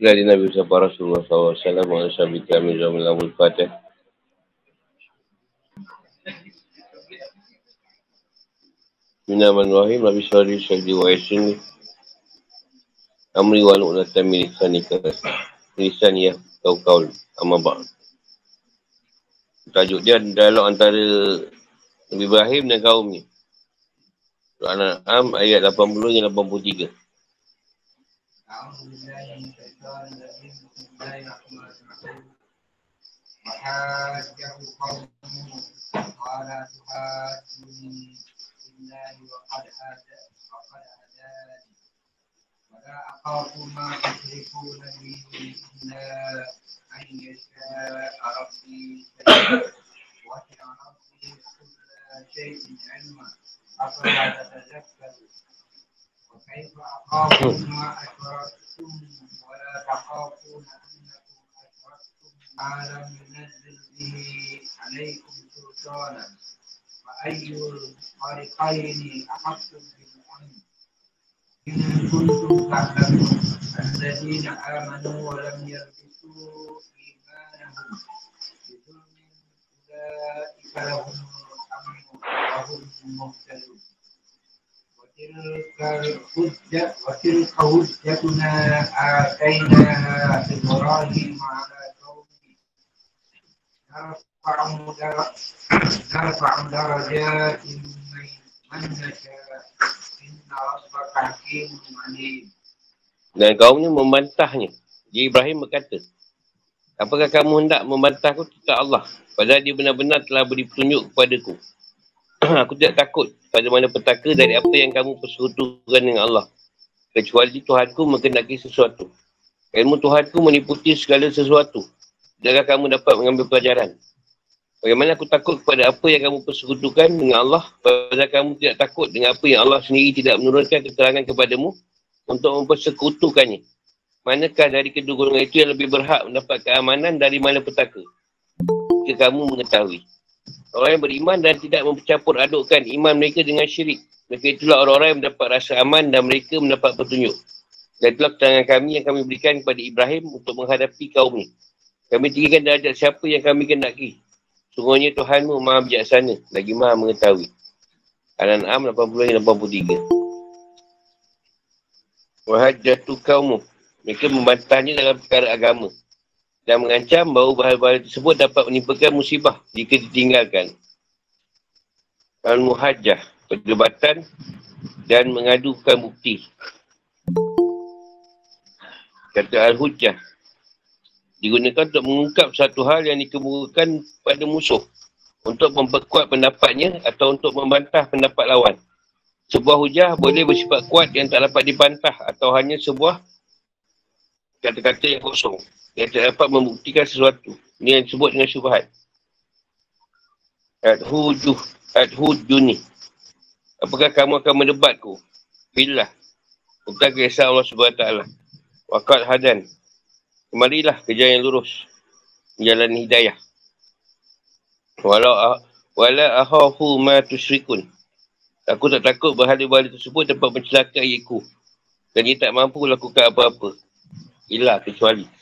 Dari Nabi Muhammad Rasulullah SAW Wa sahabat kami Zaman Lamul Fatih Bismillahirrahmanirrahim. Nabi Syari Syahdi wa Yasin Amri wa nu'latan milisanika Milisan ya Kau kau Amabak Tajuk dia dialog antara Nabi Ibrahim dan kaum ni. Surah Al-An'am ayat 80 hingga 83 وحاجه قومه قال تحاجوني في الله وقد وقد هداني ولا اخاف ما تشركون به الا ان يشاء ربي وسع ربي كل شيء علما افلا تتذكرون وكيف اخاف ما اشركتم ولا تخافون ما لم ينزل به عليكم سلطانا فأي الفريقين أحق بالأمن إن كنتم تعلمون الذين آمنوا ولم يلبسوا إيمانهم بظلم أولئك لهم الأمن وهم مهتدون وتلك الحجة وتلك حجتنا آتيناها إبراهيم على نرفع درجات من نشاء إن ربك حكيم عليم Dan kaumnya membantahnya. Jadi Ibrahim berkata, Apakah kamu hendak membantahku tentang Allah? Padahal dia benar-benar telah beri petunjuk kepadaku. aku tidak takut pada mana petaka dari apa yang kamu persekutukan dengan Allah. Kecuali Tuhanku mengenaki sesuatu. Ilmu Tuhanku meniputi segala sesuatu. Jangan kamu dapat mengambil pelajaran. Bagaimana aku takut kepada apa yang kamu persekutukan dengan Allah padahal kamu tidak takut dengan apa yang Allah sendiri tidak menurunkan keterangan kepadamu untuk mempersekutukannya. Manakah dari kedua golongan itu yang lebih berhak mendapat keamanan dari mana petaka? Jika kamu mengetahui. Orang yang beriman dan tidak mempercampur adukkan iman mereka dengan syirik. Mereka itulah orang-orang yang mendapat rasa aman dan mereka mendapat petunjuk. Dan itulah keterangan kami yang kami berikan kepada Ibrahim untuk menghadapi kaum ini. Kami tinggikan darjat siapa yang kami kendaki. Sungguhnya Tuhanmu maha bijaksana lagi maha mengetahui. Al-An'am 80 83. Wahajatu kaumu. Mereka membantahnya dalam perkara agama. Dan mengancam bahawa bahaya-bahaya tersebut dapat menimpakan musibah jika ditinggalkan. Al-Muhajjah. Perdebatan dan mengadukan bukti. Kata Al-Hujjah digunakan untuk mengungkap satu hal yang dikemukakan pada musuh untuk memperkuat pendapatnya atau untuk membantah pendapat lawan. Sebuah hujah boleh bersifat kuat yang tak dapat dibantah atau hanya sebuah kata-kata yang kosong yang tak dapat membuktikan sesuatu. Ini yang disebut dengan syubhat. Ad-hujuh, ad-hujuni. Apakah kamu akan mendebatku? Bila? Bukan kisah Allah SWT. Wakat hadan. Kemarilah ke jalan yang lurus. Jalan hidayah. Walau wala ahafu ma tusyrikun. Aku tak takut berhala-berhala tersebut dapat mencelakai aku. Dan dia tak mampu lakukan apa-apa. Ilah kecuali.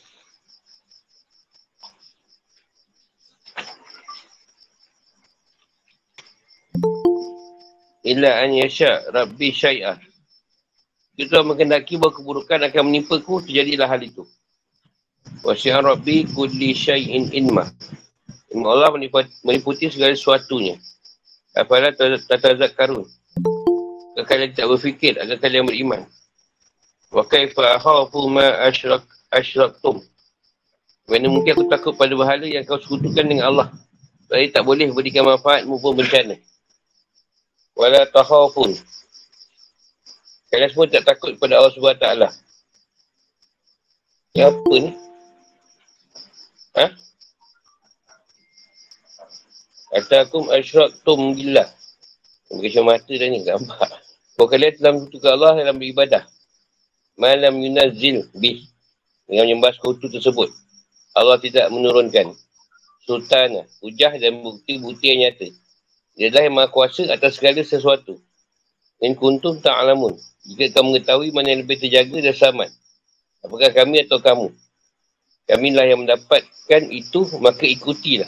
Illa an yasha rabbi syai'ah. Kita mengendaki bahawa keburukan akan menimpa ku, terjadilah hal itu. Wasi'an Rabbi kulli syai'in inma. Ilmu Allah meliputi segala sesuatunya. Apalah tatazak karun. Agar kalian tak berfikir, agar kalian beriman. Wa kaifa akhafu ma asyrak asyraktum. Mana mungkin aku takut pada bahala yang kau sekutukan dengan Allah. Jadi tak boleh berikan manfaat maupun bencana. Wala tahafun. Kalian semua tak takut kepada Allah SWT. Ya apa ni? Ha? Atakum asyraktum billah. Bukan mata dah ni, gambar. Kau kalian telah menentukan Allah dalam beribadah. Malam yunazil bih. Dengan menyembah sekutu tersebut. Allah tidak menurunkan. Sultan, hujah dan bukti-bukti yang nyata. Dia adalah yang maha kuasa atas segala sesuatu. In kuntum ta'alamun. Jika kamu mengetahui mana yang lebih terjaga dan selamat. Apakah kami atau kamu? Kamilah yang mendapatkan itu, maka ikutilah.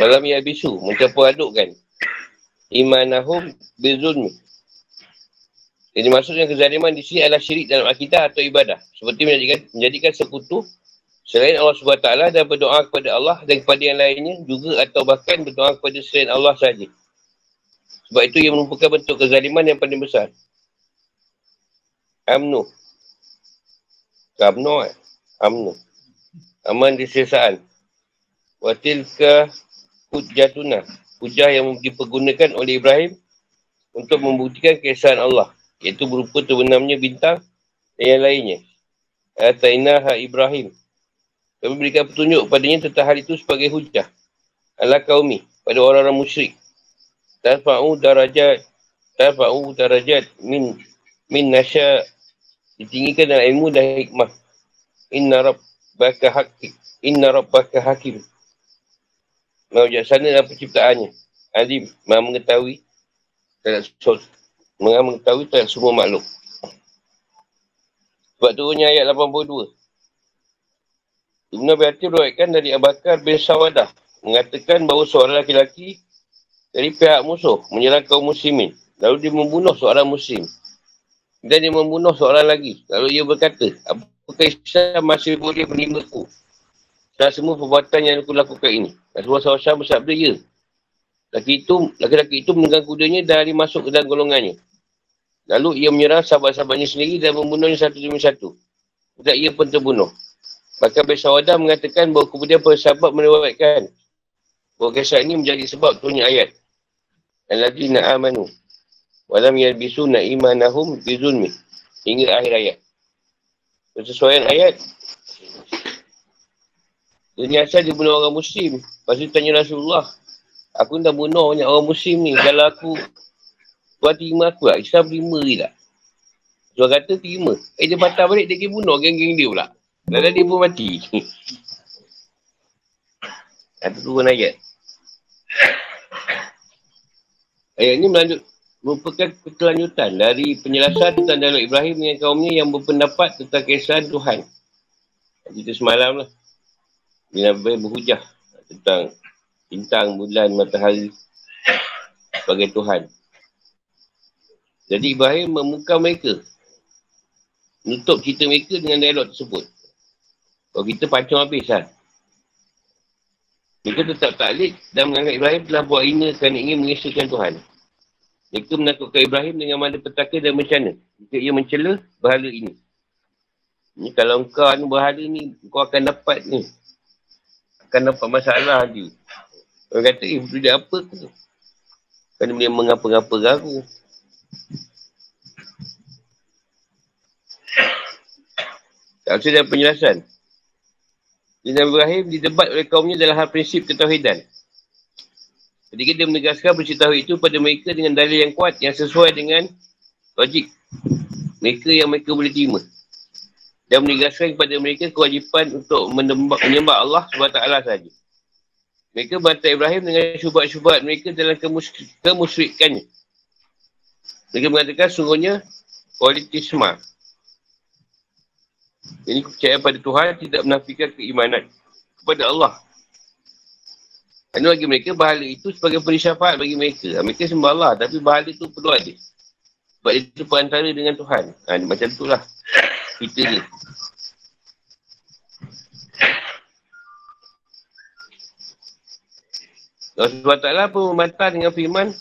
Dalam ia bisu, mencampur adukkan. Imanahum bizulmi. Jadi maksudnya kezaliman di sini adalah syirik dalam akidah atau ibadah. Seperti menjadikan, menjadikan sekutu selain Allah SWT dan berdoa kepada Allah dan kepada yang lainnya juga atau bahkan berdoa kepada selain Allah saja. Sebab itu ia merupakan bentuk kezaliman yang paling besar. Amnu. Amnu eh? Amnu. Aman disesaan. Watil ke hujatuna. Hujah yang dipergunakan oleh Ibrahim untuk membuktikan kesan Allah iaitu berupa terbenamnya bintang dan yang lainnya. Atainaha Ibrahim. Kami berikan petunjuk padanya tentang hal itu sebagai hujah. Ala kaumi, pada orang-orang musyrik. Tarfa'u darajat, tarfa'u darajat min min nasya ditinggikan dalam ilmu dan hikmah. Inna rabbaka hakim. Inna rabbaka hakim. Maha sana dalam penciptaannya. Alim, maha mengetahui. Tak Maha mengetahui tak semua makhluk. Sebab turunnya ayat 82. Ibn Abi beruatkan dari Abu Bakar bin Sawadah. Mengatakan bahawa seorang lelaki dari pihak musuh menyerang kaum muslimin. Lalu dia membunuh seorang muslim. Dan dia membunuh seorang lagi. Lalu ia berkata, apakah Islam masih boleh menerima aku? Setelah semua perbuatan yang aku lakukan ini. Rasulullah SAW bersabda, ya. Laki itu, laki-laki itu menunggang kudanya dari masuk ke dalam golongannya. Lalu ia menyerang sahabat-sahabatnya sendiri dan membunuhnya satu demi satu. Dan ia pun terbunuh. Maka Besawadah mengatakan bahawa kemudian para sahabat melewatkan bahawa kisah ini menjadi sebab turunnya ayat. Al-Ladina amanu. Walam yalbisuna imanahum bizulmi. Hingga akhir ayat. Sesuaian ayat. Dunia asal dia bunuh orang Muslim. Lepas tu tanya Rasulullah. Aku dah bunuh banyak orang muslim ni. Kalau aku tuan terima aku lah. Islam terima je tak? Tuan kata terima. Eh dia patah balik dia pergi bunuh geng-geng dia pula. Dan dia pun mati. Itu turun ayat. Ayat ni melanjut merupakan kelanjutan dari penjelasan tentang dialog Ibrahim dengan kaumnya yang berpendapat tentang kisah Tuhan. Kita semalam lah. Dia berhujah tentang bintang, bulan, matahari sebagai Tuhan. Jadi Ibrahim memuka mereka. Nutup cerita mereka dengan dialog tersebut. Kalau kita pancung habis kan. Mereka tetap taklid dan menganggap Ibrahim telah buat ina kerana ingin mengisahkan Tuhan. Mereka menakutkan Ibrahim dengan mana petaka dan bencana. Jika ia mencela berhala ini. Ni kalau engkau ni berhala ni, kau akan dapat ni. Akan dapat masalah dia. Orang kata, eh, budak apa tu? Kan dia mengapa-ngapa aku. Tak usah dalam penjelasan. Nabi Ibrahim didebat oleh kaumnya dalam hal prinsip ketauhidan. Ketika dia menegaskan prinsip tauhid itu pada mereka dengan dalil yang kuat yang sesuai dengan logik mereka yang mereka boleh terima. Dan menegaskan kepada mereka kewajipan untuk menyembah Allah SWT sahaja. Mereka bantai Ibrahim dengan syubat-syubat mereka dalam kemusyrikannya. Mereka mengatakan sungguhnya politisma. Ini kepercayaan pada Tuhan tidak menafikan keimanan kepada Allah. Kerana bagi mereka bahala itu sebagai peri syafaat bagi mereka. Mereka sembah Allah tapi bahala itu perlu ada. Sebab itu perantara dengan Tuhan. Ha, macam itulah kita ni. Allah SWT pun membantah dengan firman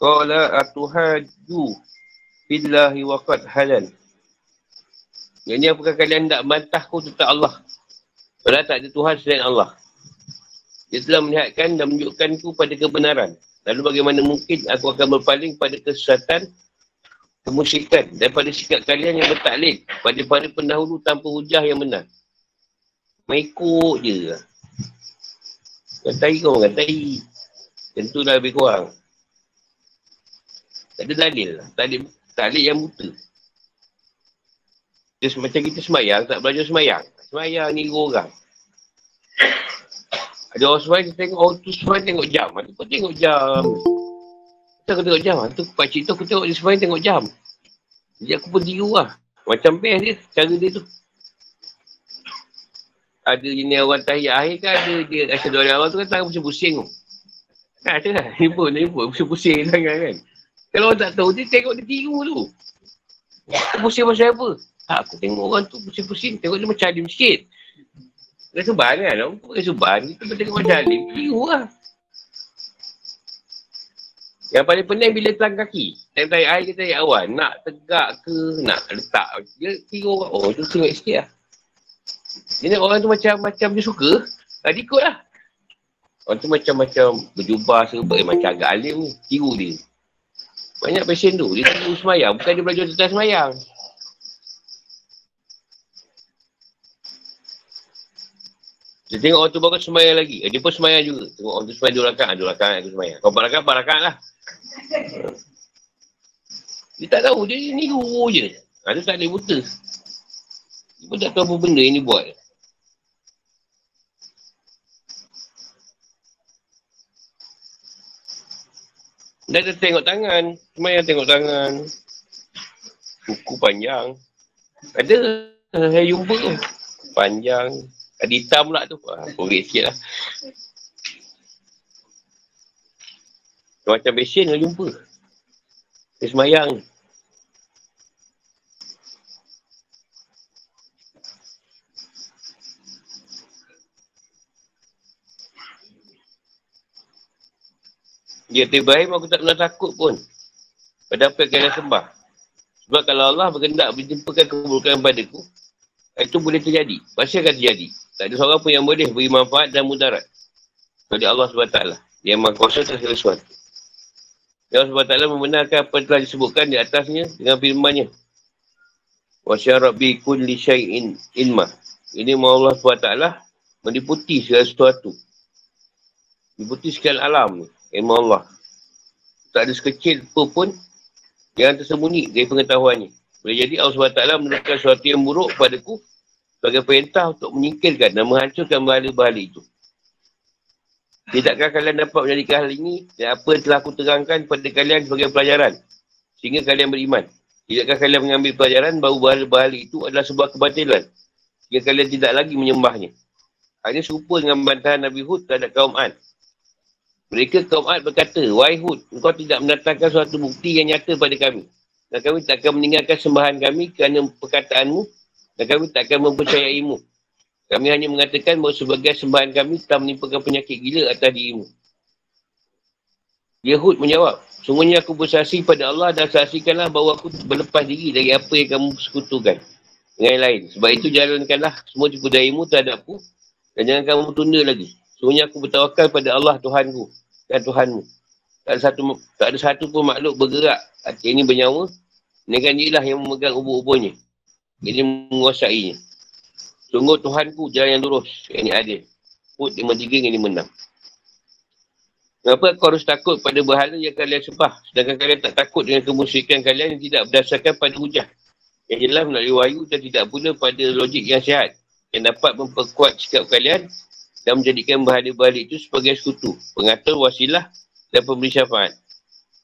Qala atuhadu billahi waqad halal Yang apakah kalian tak bantahku tentang Allah Padahal tak ada Tuhan selain Allah Dia telah melihatkan dan menunjukkanku pada kebenaran Lalu bagaimana mungkin aku akan berpaling pada kesesatan Kemusyikan daripada sikap kalian yang bertaklid Pada para pendahulu tanpa hujah yang benar Mengikut je Katai kau katai. Tentu dah lebih kurang. Tak ada dalil lah. Yang buta. Dia macam kita semayang, tak belajar semayang. Semayang ni orang. Ada orang semayang, kita tengok, oh tu semayang tengok jam. Itu pun tengok jam. Kita aku tengok jam. Itu pakcik tu aku tengok dia semayang tengok jam. Jadi aku pun tiru lah. Macam best dia, cara dia tu. Ada jenis orang tahiyat akhir kan ada dia rasa dua awal tu kan tangan pusing-pusing tu. Kan ada lah. Pun, ni pun pusing-pusing tangan kan. Kalau orang tak tahu, dia tengok dia tiru tu. Dia pusing pasal apa? Ha, aku tengok orang tu pusing-pusing, tengok dia macam alim sikit. Rasa bahan kan? Pun rasa bahan, kita tengok macam alim, tiru lah. Yang paling penting bila telan kaki. Time tarik air kita tarik awal. Nak tegak ke, nak letak. Dia kira orang, oh tu tengok sikit lah. Jadi orang tu macam macam dia suka, tak ikut lah. Orang tu macam-macam berjubah sebab eh, macam agak alim ni. Tiru dia. Banyak pasien tu. Dia tiru semayang. Bukan dia belajar tentang semayang. Dia tengok orang tu bagus semayang lagi. Eh, dia pun semayang juga. Tengok orang tu semayang dua rakan. Dua rakan aku semayang. Kalau empat rakan, empat rakan lah. Dia tak tahu, dia ni guru je. Ha, dia tak boleh buta. Dia pun tak tahu apa benda yang dia buat. Dia ada tengok tangan. Cuma yang tengok tangan. Kuku panjang. Ada. Saya jumpa tu. Panjang. Ada hitam pula tu. Korek sikit lah. Macam besin kau jumpa. Dia semayang. Dia kata Ibrahim aku tak pernah takut pun. Pada apa yang kalian sembah. Sebab kalau Allah berkendak berjumpakan keburukan padaku, itu boleh terjadi. Pasti akan terjadi. Tak ada seorang pun yang boleh beri manfaat dan mudarat. Kecuali Allah SWT. Dia maha kuasa terhadap sesuatu. Ya Allah SWT membenarkan apa yang telah disebutkan di atasnya dengan firmannya. Wa syarabbi kulli syai'in ilma. Ini mahu Allah SWT meniputi segala sesuatu. Meniputi segala alam. Ilmu Allah. Tak ada sekecil pun yang tersembunyi dari pengetahuannya. Boleh jadi Allah SWT menentukan sesuatu yang buruk padaku sebagai perintah untuk menyingkirkan dan menghancurkan bahala-bahala itu. Tidakkah kalian dapat menjadikan hal ini dan apa yang telah aku terangkan kepada kalian sebagai pelajaran sehingga kalian beriman? Tidakkah kalian mengambil pelajaran bahawa bahala-bahala itu adalah sebuah kebatilan sehingga kalian tidak lagi menyembahnya? Hanya serupa dengan bantahan Nabi Hud terhadap kaum Ad. Mereka kaum Ad berkata, Wahai Hud, engkau tidak mendatangkan suatu bukti yang nyata pada kami. Dan kami tak akan meninggalkan sembahan kami kerana perkataanmu dan kami tak akan mempercayaimu. Kami hanya mengatakan bahawa sebagai sembahan kami telah menimpakan penyakit gila atas dirimu. Yahud menjawab, Sungguhnya aku bersaksi pada Allah dan saksikanlah bahawa aku berlepas diri dari apa yang kamu sekutukan dengan yang lain. Sebab itu jalankanlah semua tipu darimu terhadapku dan jangan kamu tunda lagi. Sungguhnya aku bertawakal pada Allah Tuhanku dan Tuhanmu. Tak ada satu, tak ada satu pun makhluk bergerak hati ini bernyawa. Dia lah yang memegang ubur-uburnya. Ini menguasainya. Sungguh Tuhanku jalan yang lurus. Yang ini adil. Put 53 dengan 56. Kenapa kau harus takut pada berhala yang kalian sembah? Sedangkan kalian tak takut dengan kemusyrikan kalian yang tidak berdasarkan pada hujah. Yang jelas melalui wahyu dan tidak pula pada logik yang sihat. Yang dapat memperkuat sikap kalian dan menjadikan berhala-berhala itu sebagai sekutu. Pengatur wasilah dan pemberi syafaat.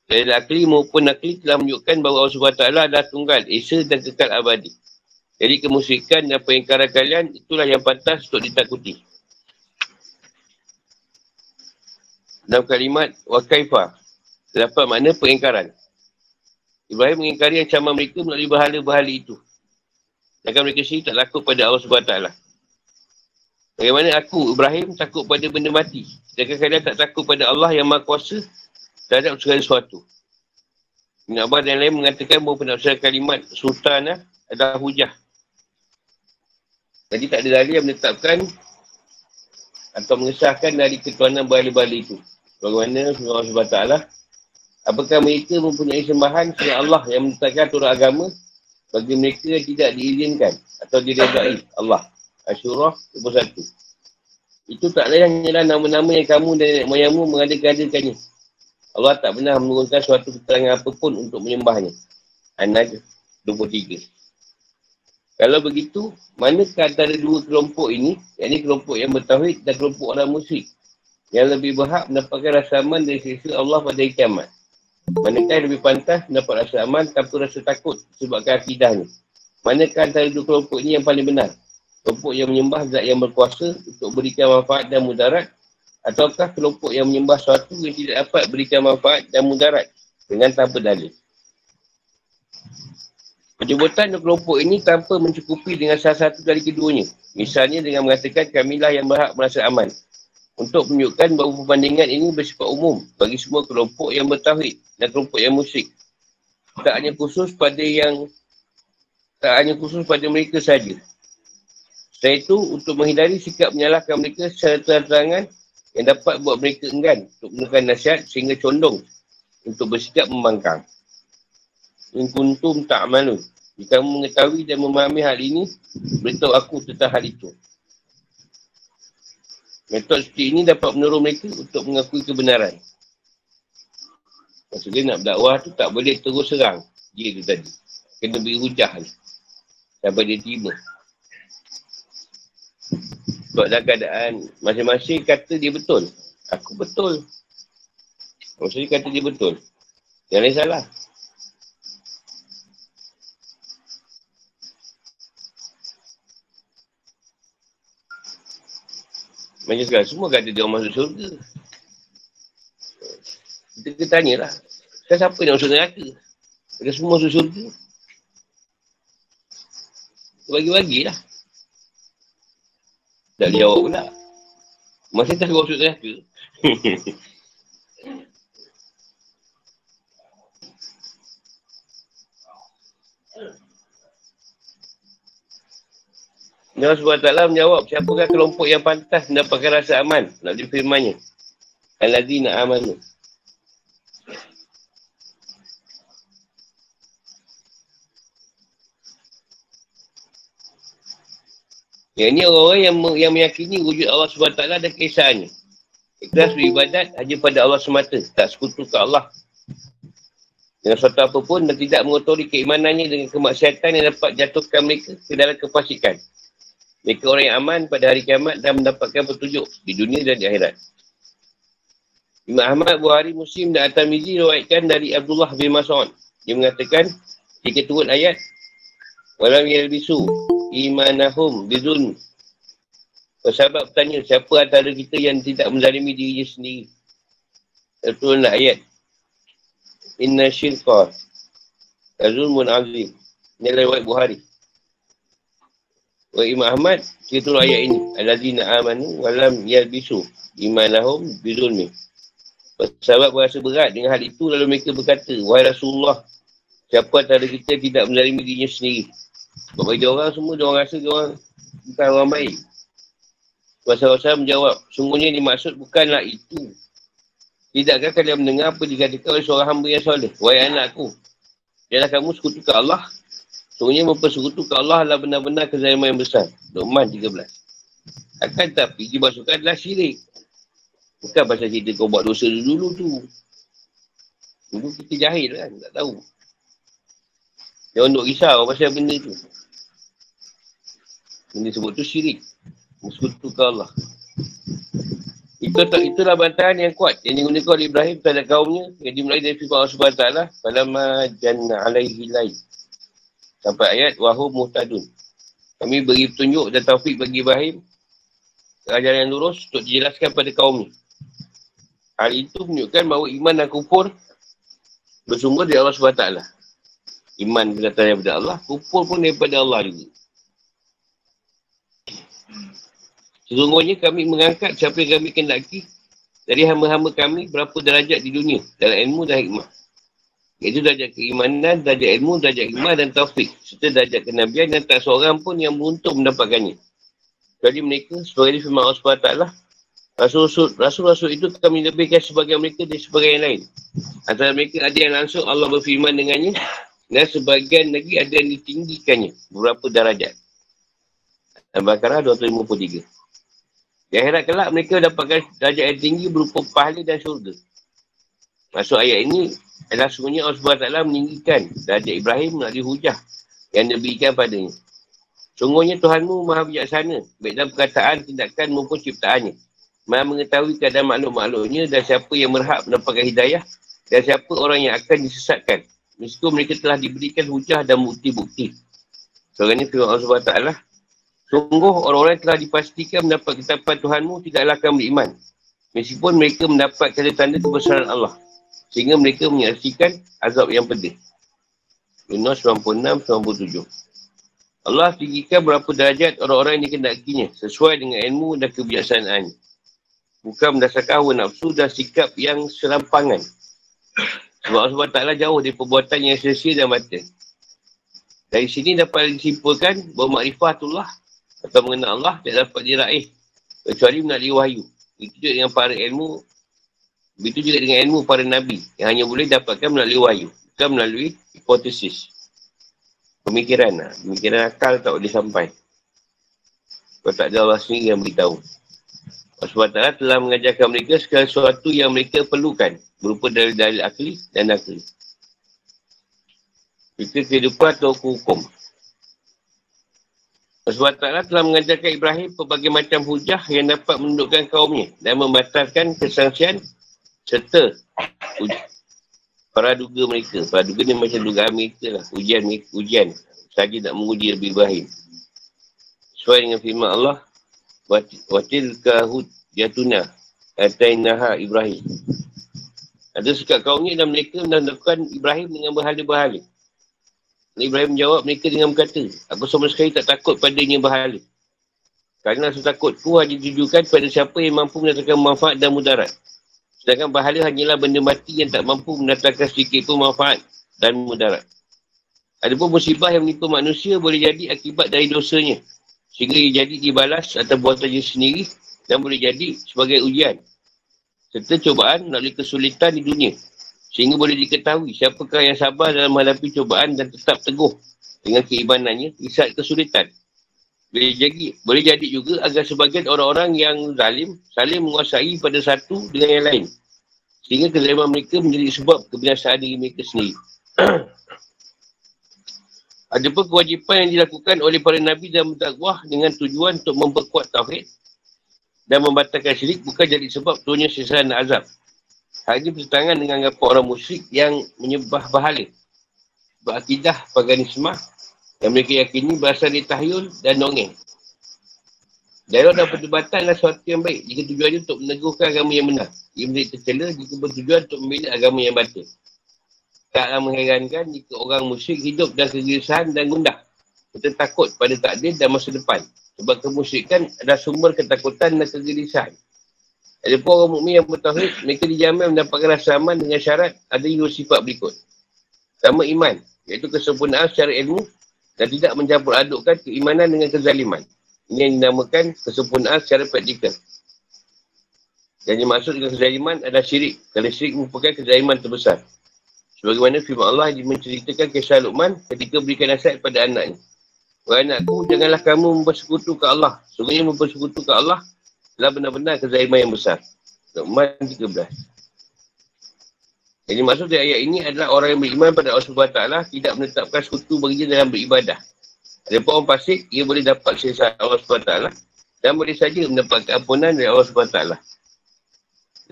Dari akli maupun nakli telah menunjukkan bahawa Allah SWT adalah tunggal, Esa dan kekal abadi. Jadi kemusyrikan dan pengingkaran kalian itulah yang pantas untuk ditakuti. Dalam kalimat wakaifah terdapat makna pengingkaran. Ibrahim mengingkari ancaman mereka melalui bahala-bahala itu. Sedangkan mereka sendiri tak takut pada Allah SWT. Bagaimana aku, Ibrahim, takut pada benda mati. Sedangkan kalian tak takut pada Allah yang maha kuasa terhadap segala sesuatu. Ibn Abbas dan lain mengatakan bahawa penafsiran kalimat sultan adalah hujah jadi tak ada dalil yang menetapkan atau mengesahkan dari ketuanan balik-balik itu. Bagaimana Allah SWT Apakah mereka mempunyai sembahan selain Allah yang menetapkan aturan agama bagi mereka yang tidak diizinkan atau diredai Allah. Asyurah 21. Itu tak lain hanyalah nama-nama yang kamu dan nenek moyangmu mengadakan-adakannya. Allah tak pernah menurunkan suatu keterangan apapun untuk menyembahnya. An-Najm 23. Kalau begitu, manakah antara dua kelompok ini, yang ini kelompok yang bertauhid dan kelompok orang musyrik, yang lebih berhak mendapatkan rasa aman dari sisi Allah pada hari kiamat? Manakah yang lebih pantas mendapat rasa aman tanpa rasa takut sebabkan akidahnya? Manakah antara dua kelompok ini yang paling benar? Kelompok yang menyembah zat yang berkuasa untuk berikan manfaat dan mudarat ataukah kelompok yang menyembah sesuatu yang tidak dapat berikan manfaat dan mudarat dengan tanpa dalil. Penyebutan kelompok ini tanpa mencukupi dengan salah satu dari keduanya. Misalnya dengan mengatakan kamilah yang berhak merasa aman. Untuk menunjukkan bahawa perbandingan ini bersifat umum bagi semua kelompok yang bertawhid dan kelompok yang musyrik. Tak hanya khusus pada yang tak hanya khusus pada mereka saja. Setelah itu, untuk menghindari sikap menyalahkan mereka secara terang-terangan yang dapat buat mereka enggan untuk menggunakan nasihat sehingga condong untuk bersikap membangkang. In kuntum tak malu. Jika kamu mengetahui dan memahami hal ini, beritahu aku tentang hal itu. Metod seperti ini dapat menurut mereka untuk mengakui kebenaran. Maksudnya nak berdakwah tu tak boleh terus serang. Dia tu tadi. Kena beri hujah ni. Sampai dia terima. Sebab dalam keadaan masing-masing kata dia betul. Aku betul. Maksudnya kata dia betul. Yang lain salah. Macam sekarang, semua kata dia orang masuk surga. Kita kena tanyalah. Kan siapa yang masuk neraka? Kita semua masuk surga. Bagi-bagilah. Tak jawab pula. Masa tak masuk neraka. Allah SWT menjawab siapakah kelompok yang pantas mendapatkan rasa aman. Nak difirmannya. Al-Ladina amanu. Yang ini orang-orang yang, yang meyakini wujud Allah SWT dan kisahnya. Ikhlas beribadat hanya pada Allah semata. Tak sekutu ke Allah. Dengan suatu apapun dan tidak mengotori keimanannya dengan kemaksiatan yang dapat jatuhkan mereka ke dalam kefasikan. Mereka orang yang aman pada hari kiamat dan mendapatkan petunjuk di dunia dan di akhirat. Imam Ahmad Buhari Muslim dan At-Tamizi rawaitkan dari Abdullah bin Mas'ud. Dia mengatakan, jika turun ayat, Walam yalbisu imanahum bizun. Sahabat bertanya, siapa antara kita yang tidak menzalimi diri sendiri? Terturunlah ayat. Inna syirqa azulmun azim. Ini riwayat Buhari. Wa Imam Ahmad, kita turun ayat ini. Aladzina amanu walam yalbisu imanahum bizulmi. Sahabat berasa berat dengan hal itu lalu mereka berkata, Wahai Rasulullah, siapa antara kita tidak menzalimi dirinya sendiri? Sebab bagi orang semua, dia orang rasa dia orang bukan orang baik. Rasulullah menjawab, sungguhnya dimaksud bukanlah itu. Tidakkah kalian mendengar apa dikatakan oleh seorang hamba yang soleh? Wahai anakku, janganlah kamu sekutukan Allah. Sungguhnya mempersekutukan Allah adalah benar-benar kezaliman yang besar. Luqman 13. Akan tapi dimasukkan adalah syirik. Bukan pasal cerita kau buat dosa dulu tu. Dulu kita jahil kan, tak tahu. Jangan duk risau pasal benda tu. Benda sebut tu syirik. Mensekutukan Allah. Itu tak itulah bantahan yang kuat yang digunakan oleh Ibrahim pada kaumnya yang dimulai dari firman Allah Subhanahu taala falamma janna alaihi lail. Sampai ayat wahum muhtadun. Kami beri petunjuk dan taufik bagi Ibrahim ajaran yang lurus untuk dijelaskan pada kaumnya. Hal itu menunjukkan bahawa iman dan kufur bersumber dari Allah SWT. Iman berdatang daripada Allah, kufur pun daripada Allah juga. Sesungguhnya kami mengangkat siapa yang kami kendaki dari hamba-hamba kami berapa derajat di dunia dalam ilmu dan hikmah. Iaitu darjat keimanan, darjat ilmu, darjat hikmah dan taufik. Serta darjat kenabian dan tak seorang pun yang beruntung mendapatkannya. Jadi mereka sebagai firman Allah SWT Rasul-rasul itu kami lebihkan sebagai mereka dari sebagai yang lain. Antara mereka ada yang langsung Allah berfirman dengannya dan sebagian lagi ada yang ditinggikannya beberapa darajat. Al-Baqarah 253. Di akhirat kelak mereka dapatkan darjat yang tinggi berupa pahala dan syurga. Masuk ayat ini adalah semuanya Allah SWT meninggikan darjat Ibrahim melalui hujah yang diberikan padanya. Sungguhnya Tuhanmu maha bijaksana, baik dalam perkataan, tindakan maupun ciptaannya. Maha mengetahui keadaan makhluk-makhluknya dan siapa yang berhak mendapatkan hidayah dan siapa orang yang akan disesatkan. Meskipun mereka telah diberikan hujah dan bukti-bukti. Ini firman Allah SWT. Sungguh orang-orang telah dipastikan mendapat ketapan Tuhanmu tidaklah akan beriman. Meskipun mereka mendapat tanda-tanda kebesaran Allah. Sehingga mereka menyaksikan azab yang pedih. Yunus 96-97 Allah tinggikan berapa derajat orang-orang yang dikenakinya sesuai dengan ilmu dan kebijaksanaan. Bukan berdasarkan hawa nafsu dan sikap yang serampangan. Sebab Allah Ta'ala jauh dari perbuatan yang sia dan batin. Dari sini dapat disimpulkan bahawa makrifatullah atau mengenal Allah tidak dapat diraih kecuali melalui wahyu. Itu dengan para ilmu Begitu juga dengan ilmu para Nabi yang hanya boleh dapatkan melalui wahyu. Bukan melalui hipotesis. Pemikiran lah. Pemikiran akal tak boleh sampai. Kalau tak ada Allah sendiri yang beritahu. Allah SWT telah mengajarkan mereka segala sesuatu yang mereka perlukan. Berupa dalil-dalil akli dan akli. Kita kehidupan atau hukum. Allah SWT telah mengajarkan Ibrahim pelbagai macam hujah yang dapat menundukkan kaumnya dan membatalkan kesangsian serta para duga mereka. Para duga ni macam dugaan mereka lah. Ujian ujian. Saja nak menguji lebih Ibrahim. Sesuai dengan firman Allah. Watil kahud jatuna. Atainaha Ibrahim. Ada sekat kaum ni dan mereka melakukan Ibrahim dengan berhala-berhala. Ibrahim menjawab mereka dengan berkata, aku sama sekali tak takut padanya berhala. Kerana rasa takutku hanya ditujukan pada siapa yang mampu mendatangkan manfaat dan mudarat. Sedangkan bahala hanyalah benda mati yang tak mampu mendatangkan sedikit pun manfaat dan mudarat. Ada pun musibah yang menimpa manusia boleh jadi akibat dari dosanya. Sehingga ia jadi dibalas atau buatannya sendiri dan boleh jadi sebagai ujian. Serta cobaan melalui kesulitan di dunia. Sehingga boleh diketahui siapakah yang sabar dalam menghadapi cobaan dan tetap teguh dengan keimanannya di saat kesulitan. Boleh jadi, boleh jadi juga agar sebagian orang-orang yang zalim saling menguasai pada satu dengan yang lain. Sehingga kezaliman mereka menjadi sebab kebiasaan diri mereka sendiri. Ada pun kewajipan yang dilakukan oleh para Nabi dan berdakwah dengan tujuan untuk memperkuat tauhid dan membatalkan syirik bukan jadi sebab turunnya sisaran azab. Hal ini bertentangan dengan apa orang musyrik yang menyembah bahala. Berakidah paganismah yang mereka yakini berasal dari tahyul dan dongeng. Dialog dan perdebatan adalah sesuatu yang baik jika tujuannya untuk meneguhkan agama yang benar. Ia menjadi tercela jika bertujuan untuk memilih agama yang batil. Taklah mengherankan jika orang musyrik hidup dalam kegelisahan dan gundah. Kita takut pada takdir dan masa depan. Sebab kemusyrikan adalah sumber ketakutan dan kegelisahan. Ada pun orang mukmin yang bertauhid, mereka dijamin mendapatkan rasa aman dengan syarat ada dua sifat berikut. Pertama iman, iaitu kesempurnaan secara ilmu dan tidak mencampur adukkan keimanan dengan kezaliman. Ini yang dinamakan kesempurnaan secara praktikal. Yang dimaksud dengan kezaliman adalah syirik. Kerana syirik merupakan kezaliman terbesar. Sebagaimana firman Allah yang menceritakan kisah Luqman ketika berikan nasihat kepada anaknya. Wahai anakku, janganlah kamu mempersekutu ke Allah. Sebenarnya mempersekutu ke Allah adalah benar-benar kezaliman yang besar. Luqman 13. Yang dimaksud dari ayat ini adalah orang yang beriman pada Allah SWT tidak menetapkan sekutu baginya dalam beribadah. Ada pun orang pasik, ia boleh dapat sisa Allah SWT dan boleh saja mendapatkan ampunan dari Allah SWT.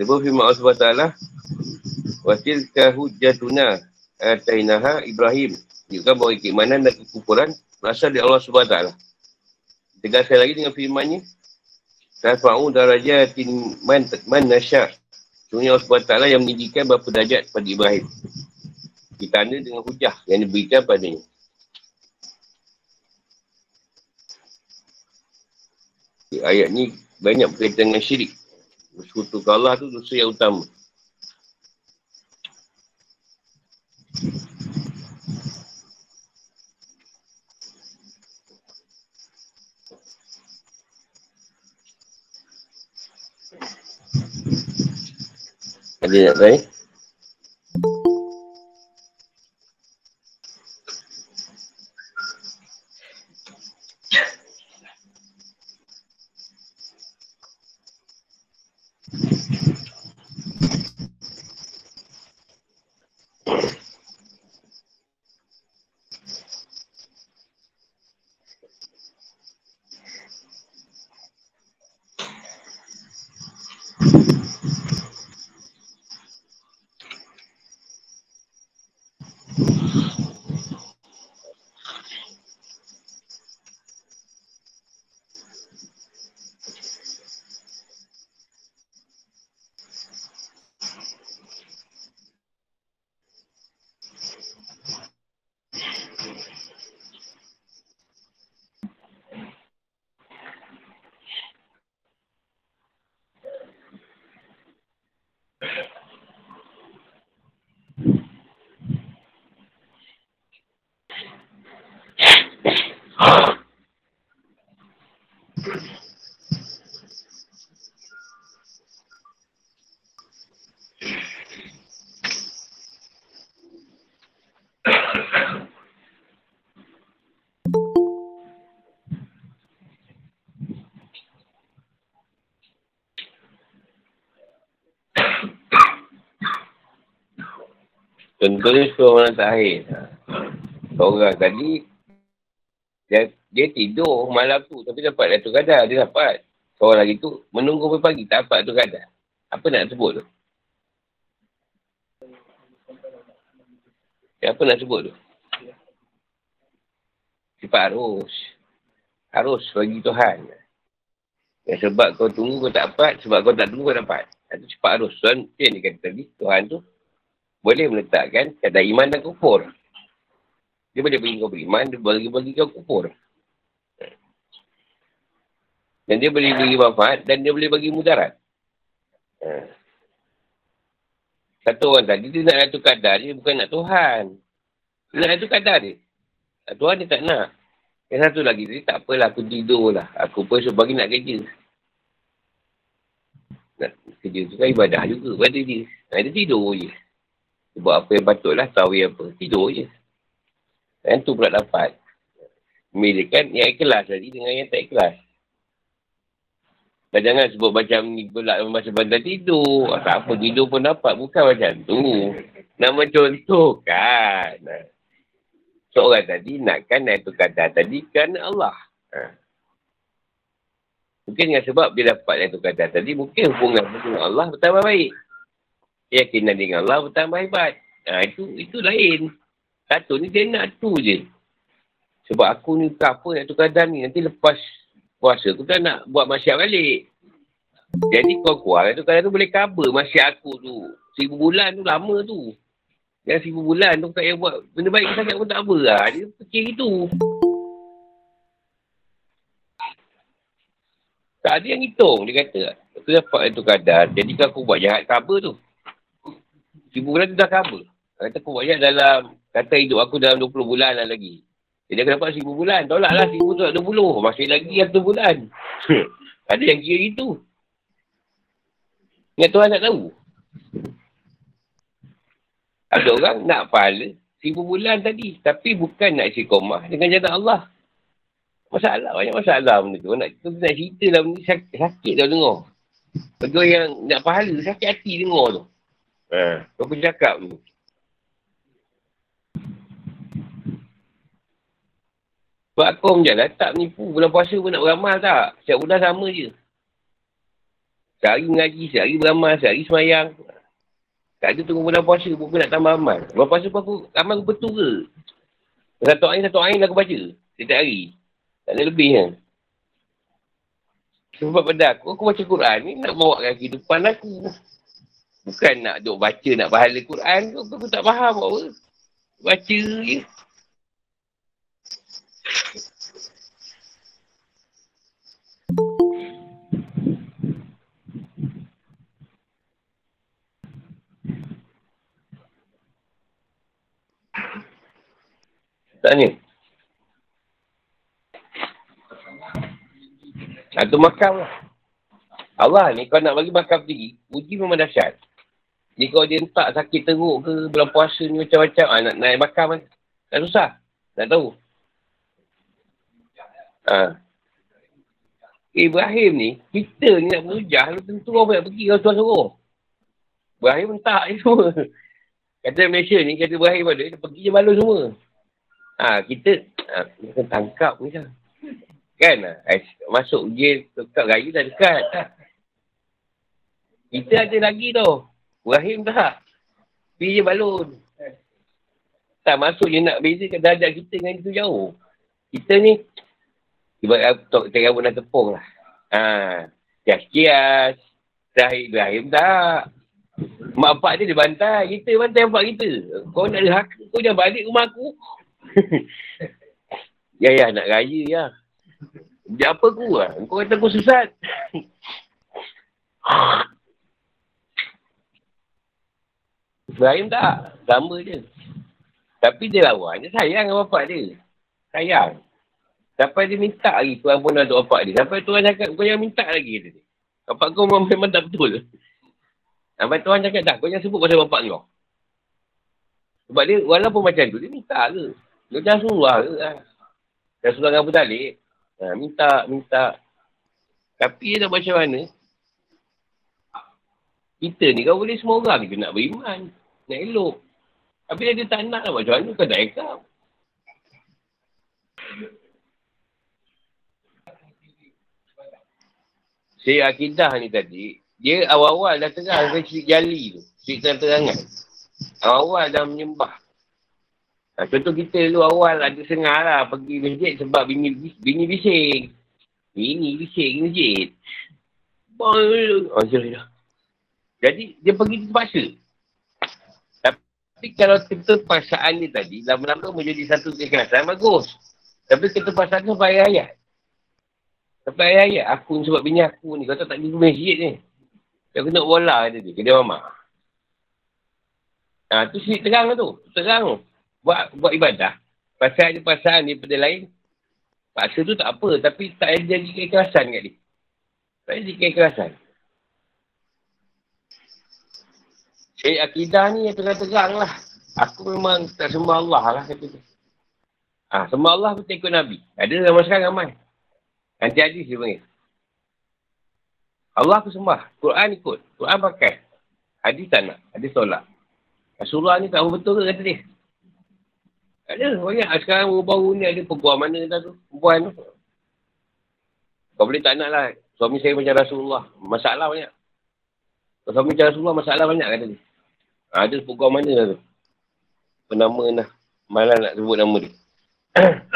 Pun firman Allah SWT, Wasil kahujatuna atainaha Ibrahim. Juga bahawa keimanan dan kekufuran berasal dari Allah SWT. Tegaskan lagi dengan firmannya, Tafa'u darajatin man, man nasya' Sebenarnya Allah SWT yang meninggikan berapa darjat pada Ibrahim. Ditanda dengan hujah yang diberikan padanya. Ayat ni banyak berkaitan dengan syirik. Bersekutu ke Allah tu dosa yang utama. Ada nak tanya? Contohnya seorang orang terakhir. Ha. Seorang tadi, dia, dia tidur malam tu tapi dapat Datuk Kadar. Dia dapat. Seorang lagi tu menunggu pagi tak dapat Datuk Kadar. Apa nak sebut tu? Ya, apa nak sebut tu? Sifat harus. Harus bagi Tuhan. Ya, sebab kau tunggu kau tak dapat, sebab kau tak tunggu kau dapat. Itu sifat harus. Tuhan, dia kata tadi, Tuhan tu boleh meletakkan kata iman dan kufur. Dia boleh bagi kau beriman, dia boleh bagi kau kufur. Dan dia boleh bagi manfaat dan dia boleh bagi mudarat. Ha. Satu orang tadi, dia nak atur kadar dia, bukan nak Tuhan. Dia nak atur kadar dia. Tuhan dia tak nak. Yang satu lagi tadi, tak apalah, aku tidur lah. Aku pun sebab nak kerja. Nak kerja tu kan ibadah juga pada dia. Nah, dia tidur je. Sebab apa yang patutlah, tahu apa. Tidur je. Yang tu pula dapat. Memilihkan yang ikhlas tadi dengan yang tak ikhlas. Dan jangan sebut macam ni pula masa bandar tidur. Tak apa, tidur pun dapat. Bukan macam tu. Nama contoh kan. Seorang tadi nakkan naik tu kata tadi kerana Allah. Ha. Mungkin dengan sebab dia dapat naik tu kata tadi, mungkin hubungan dengan Allah bertambah baik. Keyakinan dengan Allah bertambah hebat. Ha, itu itu lain. Satu ni dia nak tu je. Sebab aku ni tak apa nak tukar dan ni. Nanti lepas puasa aku tak nak buat masyarakat balik. Jadi kau kuat tu kadang tu boleh cover masyarakat aku tu. Seribu bulan tu lama tu. Yang seribu bulan tu tak payah buat benda baik sangat pun tak apa lah. Dia fikir itu. Tak ada yang hitung dia kata. Aku dapat itu kadar. Jadi kalau aku buat jahat cover tu. Seribu bulan tu dah cover. Kata aku buat jahat dalam kata hidup aku dalam 20 bulan lah lagi. Jadi aku dapat seribu bulan. Tolak lah seribu tu dua puluh. Masih lagi satu bulan. Ada yang kira itu. Ingat Tuhan nak tahu. Ada orang nak pahala seribu bulan tadi. Tapi bukan nak isi komah dengan jalan Allah. Masalah, banyak masalah benda tu. Nak, tu nak cerita lah benda sakit, sakit dah dengar. Bagi yang nak pahala, sakit hati dengar tu. Ha, kau pun cakap ni. Sebab aku je lah, tak menipu. Bulan puasa pun nak beramal tak? Setiap bulan sama je. Sehari mengaji, sehari beramal, sehari semayang. Tak ada tunggu bulan puasa pun aku nak tambah amal. Bulan puasa pun aku, amal aku betul ke? Satu air, satu lah aku baca. Setiap hari. Tak ada lebih kan? Sebab pada aku, aku baca Quran ni nak bawa kehidupan aku. Bukan nak duk baca, nak bahala Quran. Aku, aku tak faham apa. Baca je. Tanya. Satu makam lah. Allah ni kau nak bagi makam tinggi, uji memang dahsyat. Ni kalau dia tak sakit teruk ke, bulan puasa ni macam-macam, ah, nak naik makam kan. Tak susah. Nak tahu. Ha. Ibrahim ni, kita ni nak berujah, tentu orang nak pergi kalau tuan suruh. Ibrahim tak ni semua. Kata Malaysia ni, kata Ibrahim ada, dia pergi je balon semua. Ha, kita, ha, kita tangkap ni kan. Kan? Ha, masuk je, dekat raya dah dekat. Ha. Kita ada lagi tau. Tak. Pergi je balon. Tak masuk je nak bezakan darjah kita dengan itu jauh. Kita ni, Ibarat pun dah tepung lah. Ha. Kias-kias. Sahih Ibrahim tak. Mak pak dia dia bantai. Kita bantai mak kita. Kau nak hak. Kau jangan balik rumah aku. ya ya nak raya ya. Dia apa aku lah. Kau kata aku sesat. Ibrahim tak. Sama je. Tapi dia lawan. Dia sayang dengan bapak dia. Sayang. Sampai dia minta lagi Tuhan pun ada bapak dia. Sampai Tuhan cakap, kau jangan minta lagi. Dia. Bapak kau memang, memang tak betul. Sampai Tuhan cakap, tak, kau jangan sebut pasal bapak kau. Sebab dia, walaupun macam tu, dia minta ke. Dia jangan suruh. Ha. Jangan suruh dengan Talib. Ha, minta, minta. Tapi dia nak macam mana? Kita ni, kau boleh semua orang juga nak beriman. Nak elok. Tapi dia tak nak lah. Macam mana kau dah ikam? Saya akidah ni tadi, dia awal-awal dah terang ke syirik jali tu. Syirik terang-terangan. Awal-awal dah menyembah. Ha, contoh kita dulu awal ada sengah lah pergi masjid sebab bini, bini bising. Bini bising masjid. Oh, Jadi dia pergi terpaksa. Tapi kalau kita perasaan ni tadi, lama-lama menjadi satu kekerasan, bagus. Tapi kita perasaan tu bayar ayat. Sampai ayat-ayat, aku ni sebab bini aku ni, kau tak tak pergi masjid ni. Dia kena bola dia, kena mama. Ha, tu syirik terang tu. Terang Buat, buat ibadah. Pasal ada perasaan daripada lain. Paksa tu tak apa, tapi tak ada jadi keikhlasan kat dia. Tak ada jadi keikhlasan. Syed akidah ni yang terang-terang lah. Aku memang tak sembah Allah lah kata tu. Ha, sembah Allah pun ikut Nabi. Ada zaman sekarang ramai. Nanti hadis dia panggil. Allah aku sembah. Quran ikut. Quran pakai. Hadis tak nak. Hadis tolak. Rasulullah ni tak betul ke kata dia? Ada banyak. Sekarang baru-baru ni ada perempuan mana dah tu. Perempuan tu. Kau boleh tak nak lah. Suami saya macam Rasulullah. Masalah banyak. Kau suami macam Rasulullah masalah banyak kata dia. Ada perempuan mana dah tu. Penama lah. Malah nak sebut nama dia.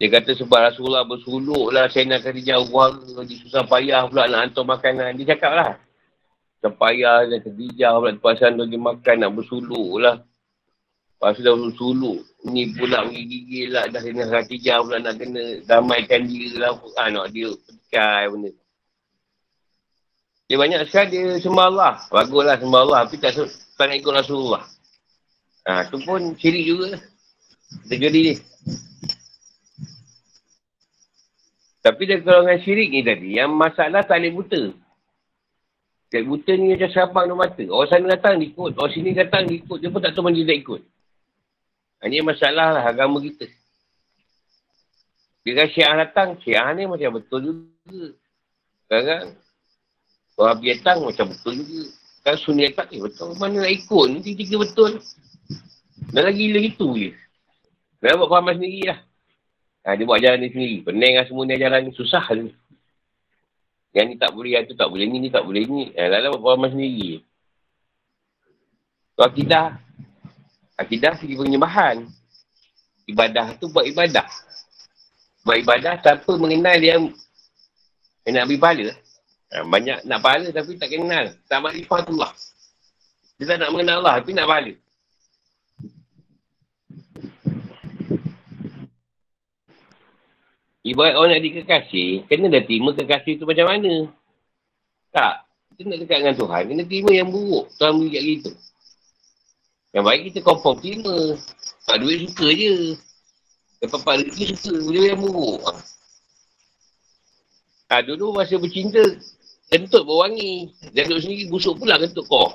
Dia kata sebab Rasulullah bersuluk lah, saya nak kata jauh dia susah payah pula nak hantar makanan. Dia cakap lah. Susah payah, dia kerja pula terpaksa lagi makan, nak bersuluk lah. Lepas tu dah bersuluk. Ni pula gigi lah, dah kena Khatijah pula nak kena damaikan dia lah. Ha, nak dia petikai benda. Dia banyak sekali dia sembah Allah. Baguslah sembah Allah, tapi tak, tak nak ikut Rasulullah. Ha, tu pun syirik juga. Terjadi ni. Tapi dia golongan syirik ni tadi, yang masalah tak boleh buta. Tak buta ni macam serabang di mata. Orang sana datang ikut, orang sini datang ikut, dia pun tak tahu mana dia tak ikut. Ini masalah lah agama kita. Bila syiah datang, syiah ni macam betul juga. Sekarang, orang api datang macam betul juga. Kan sunni datang, eh betul. Mana nak ikut? Ni tiga-tiga betul. Dah lagi gila itu je. Dah buat faham sendiri lah. Ha, dia buat jalan ni sendiri. Pening lah semua ni jalan ni. Susah ni. Yang ni tak boleh, yang tu tak boleh, ni, ni tak boleh, ni. Ha, Lala buat pemahaman sendiri. So, akidah. Akidah segi penyembahan. Ibadah tu buat ibadah. Buat ibadah tanpa mengenal dia yang nak beri pahala. Ha, banyak nak pahala tapi tak kenal. Tak makrifah tu lah. Dia tak nak mengenal Allah tapi nak pahala. Ibarat orang nak dikekasih, kena dah terima kekasih tu macam mana. Tak. Kita nak dekat dengan Tuhan, kena terima yang buruk. Tuhan beri kat kita. Yang baik kita confirm terima. Tak duit suka je. Lepas pada rezeki suka, dia yang buruk. Ha, dulu masa bercinta, kentut berwangi. Dia duduk sendiri, busuk pula kentut kau.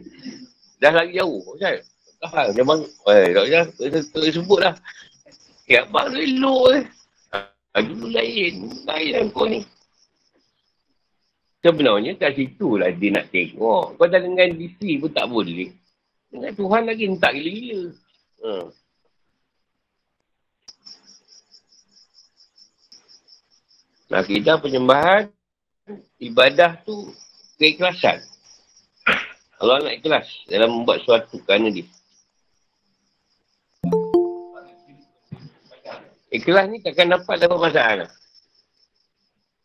dah lagi jauh. Kan? Ah, memang, eh, tak payah, tak sebut lah. Ya, abang elok eh. Ha, dulu lain. Lain lah kau ni. Sebenarnya kat situ lah dia nak tengok. Kau dah dengan DC pun tak boleh. Dengan Tuhan lagi tak gila-gila. Ha. Nah, kita penyembahan, ibadah tu keikhlasan. Allah nak ikhlas dalam membuat sesuatu kerana dia. Ikhlas ni takkan dapat dapat masalah.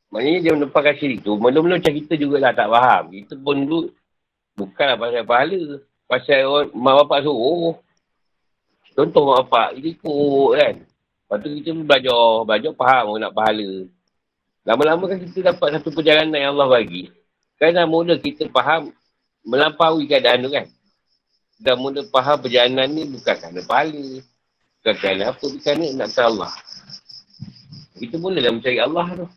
Maknanya dia menumpahkan syirik tu. Mula-mula macam kita jugalah tak faham. Kita pun dulu bukanlah pasal pahala. Pasal orang, mak bapak suruh. Contoh mak bapak, dia ikut kan. Lepas tu kita belajar, belajar faham orang nak pahala. Lama-lama kan kita dapat satu perjalanan yang Allah bagi. Kan dah mula kita faham melampaui keadaan tu kan. Dah mula faham perjalanan ni bukan kerana pahala. Bukan kerana apa, kerana nak ke Allah. Kita mulalah mencari Allah tu.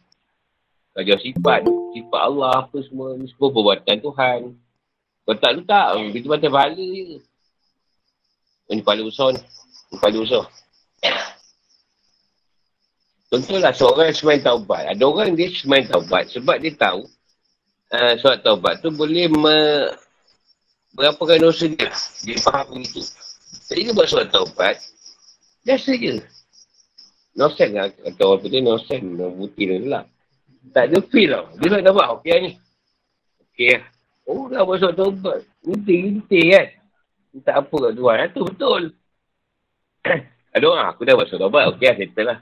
Belajar sifat, sifat Allah apa semua, ni semua perbuatan Tuhan. Kalau tak letak, kita pahala je. Ini pahala besar ni. Ini pahala besar. Contohlah seorang yang semain taubat. Ada orang dia semain taubat sebab dia tahu uh, surat taubat tu boleh me, berapa kali dosa dia. Dia faham begitu. Jadi dia buat surat taubat. Biasa je. Nosen lah. Kata orang tu dia nosen. Buti dia lah. Tak ada feel tau. Dia tak dapat. Okey ni. Okey lah. Oh dah buat surat taubat. Inti-inti kan. Tak apa kat tuan. Itu betul. ada orang. Aku dah buat surat taubat. Okey lah. Settle lah.